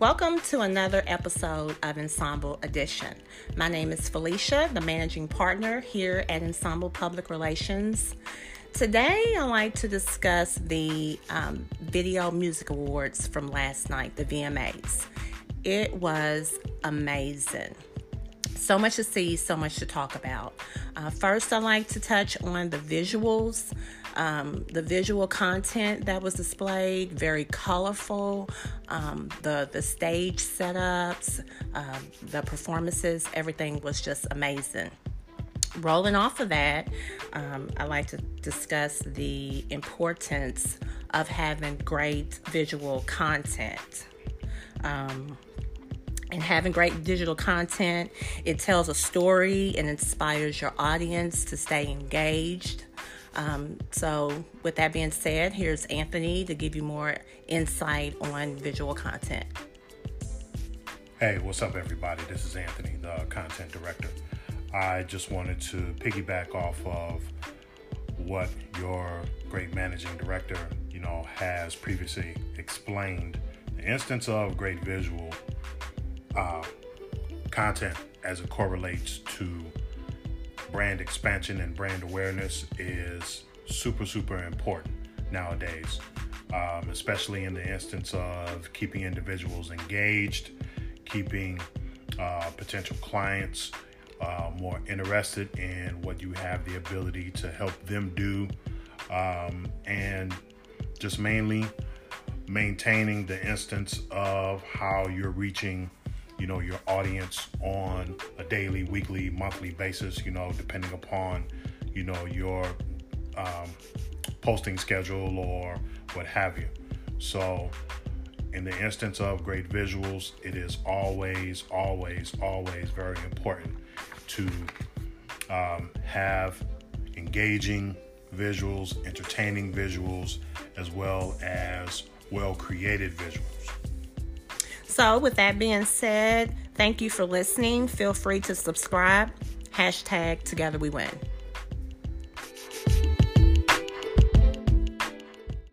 Welcome to another episode of Ensemble Edition. My name is Felicia, the managing partner here at Ensemble Public Relations. Today, I'd like to discuss the um, Video Music Awards from last night, the VMAs. It was amazing. So much to see, so much to talk about. Uh, first, I'd like to touch on the visuals. Um, the visual content that was displayed very colorful um, the the stage setups um, the performances everything was just amazing rolling off of that um, i like to discuss the importance of having great visual content um, and having great digital content it tells a story and inspires your audience to stay engaged um, so, with that being said, here's Anthony to give you more insight on visual content. Hey, what's up, everybody? This is Anthony, the content director. I just wanted to piggyback off of what your great managing director, you know, has previously explained. The instance of great visual uh, content as it correlates to brand expansion and brand awareness is super, super important nowadays, um, especially in the instance of keeping individuals engaged, keeping uh, potential clients uh, more interested in what you have the ability to help them do, um, and just mainly maintaining the instance of how you're reaching you know your audience on a daily weekly monthly basis you know depending upon you know your um, posting schedule or what have you. So in the instance of great visuals it is always always always very important to um, have engaging visuals entertaining visuals as well as well created visuals so, with that being said, thank you for listening. Feel free to subscribe. Hashtag Together We Win.